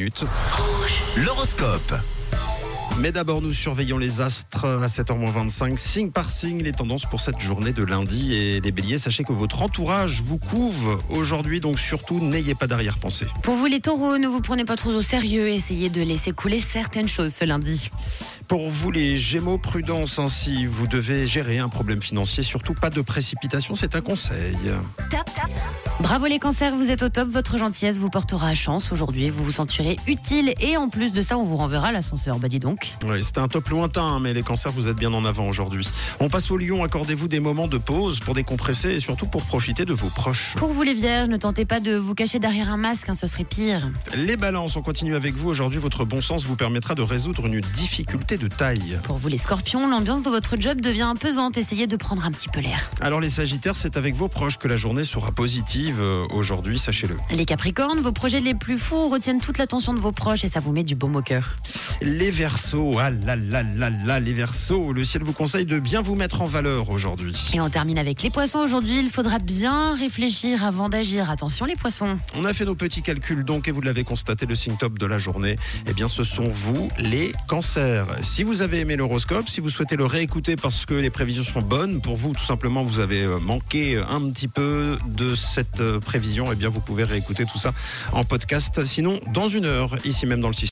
minutes. L'horoscope. Mais d'abord, nous surveillons les astres à 7h25, signe par signe, les tendances pour cette journée de lundi. Et les béliers, sachez que votre entourage vous couvre aujourd'hui, donc surtout, n'ayez pas d'arrière-pensée. Pour vous les taureaux, ne vous prenez pas trop au sérieux, essayez de laisser couler certaines choses ce lundi. Pour vous les gémeaux, prudence, hein, si vous devez gérer un problème financier, surtout pas de précipitation, c'est un conseil. Bravo les cancers, vous êtes au top, votre gentillesse vous portera à chance aujourd'hui, vous vous sentirez utile et en plus de ça, on vous renverra l'ascenseur. Bah dis donc. Oui, c'était un top lointain, mais les cancers, vous êtes bien en avant aujourd'hui. On passe au lion, accordez-vous des moments de pause pour décompresser et surtout pour profiter de vos proches. Pour vous les vierges, ne tentez pas de vous cacher derrière un masque, hein, ce serait pire. Les balances, on continue avec vous. Aujourd'hui, votre bon sens vous permettra de résoudre une difficulté de taille. Pour vous les scorpions, l'ambiance de votre job devient pesante, essayez de prendre un petit peu l'air. Alors les sagittaires, c'est avec vos proches que la journée sera positive euh, aujourd'hui, sachez-le. Les capricornes, vos projets les plus fous retiennent toute l'attention de vos proches et ça vous met du baume au cœur. Les versos, ah là là là là, les versos, le ciel vous conseille de bien vous mettre en valeur aujourd'hui. Et on termine avec les poissons aujourd'hui, il faudra bien réfléchir avant d'agir. Attention les poissons. On a fait nos petits calculs donc et vous l'avez constaté, le signe top de la journée, eh bien ce sont vous les cancers. Si vous avez aimé l'horoscope, si vous souhaitez le réécouter parce que les prévisions sont bonnes, pour vous tout simplement vous avez euh, manqué un petit peu de cette prévision, eh bien vous pouvez réécouter tout ça en podcast. Sinon, dans une heure, ici même dans le système.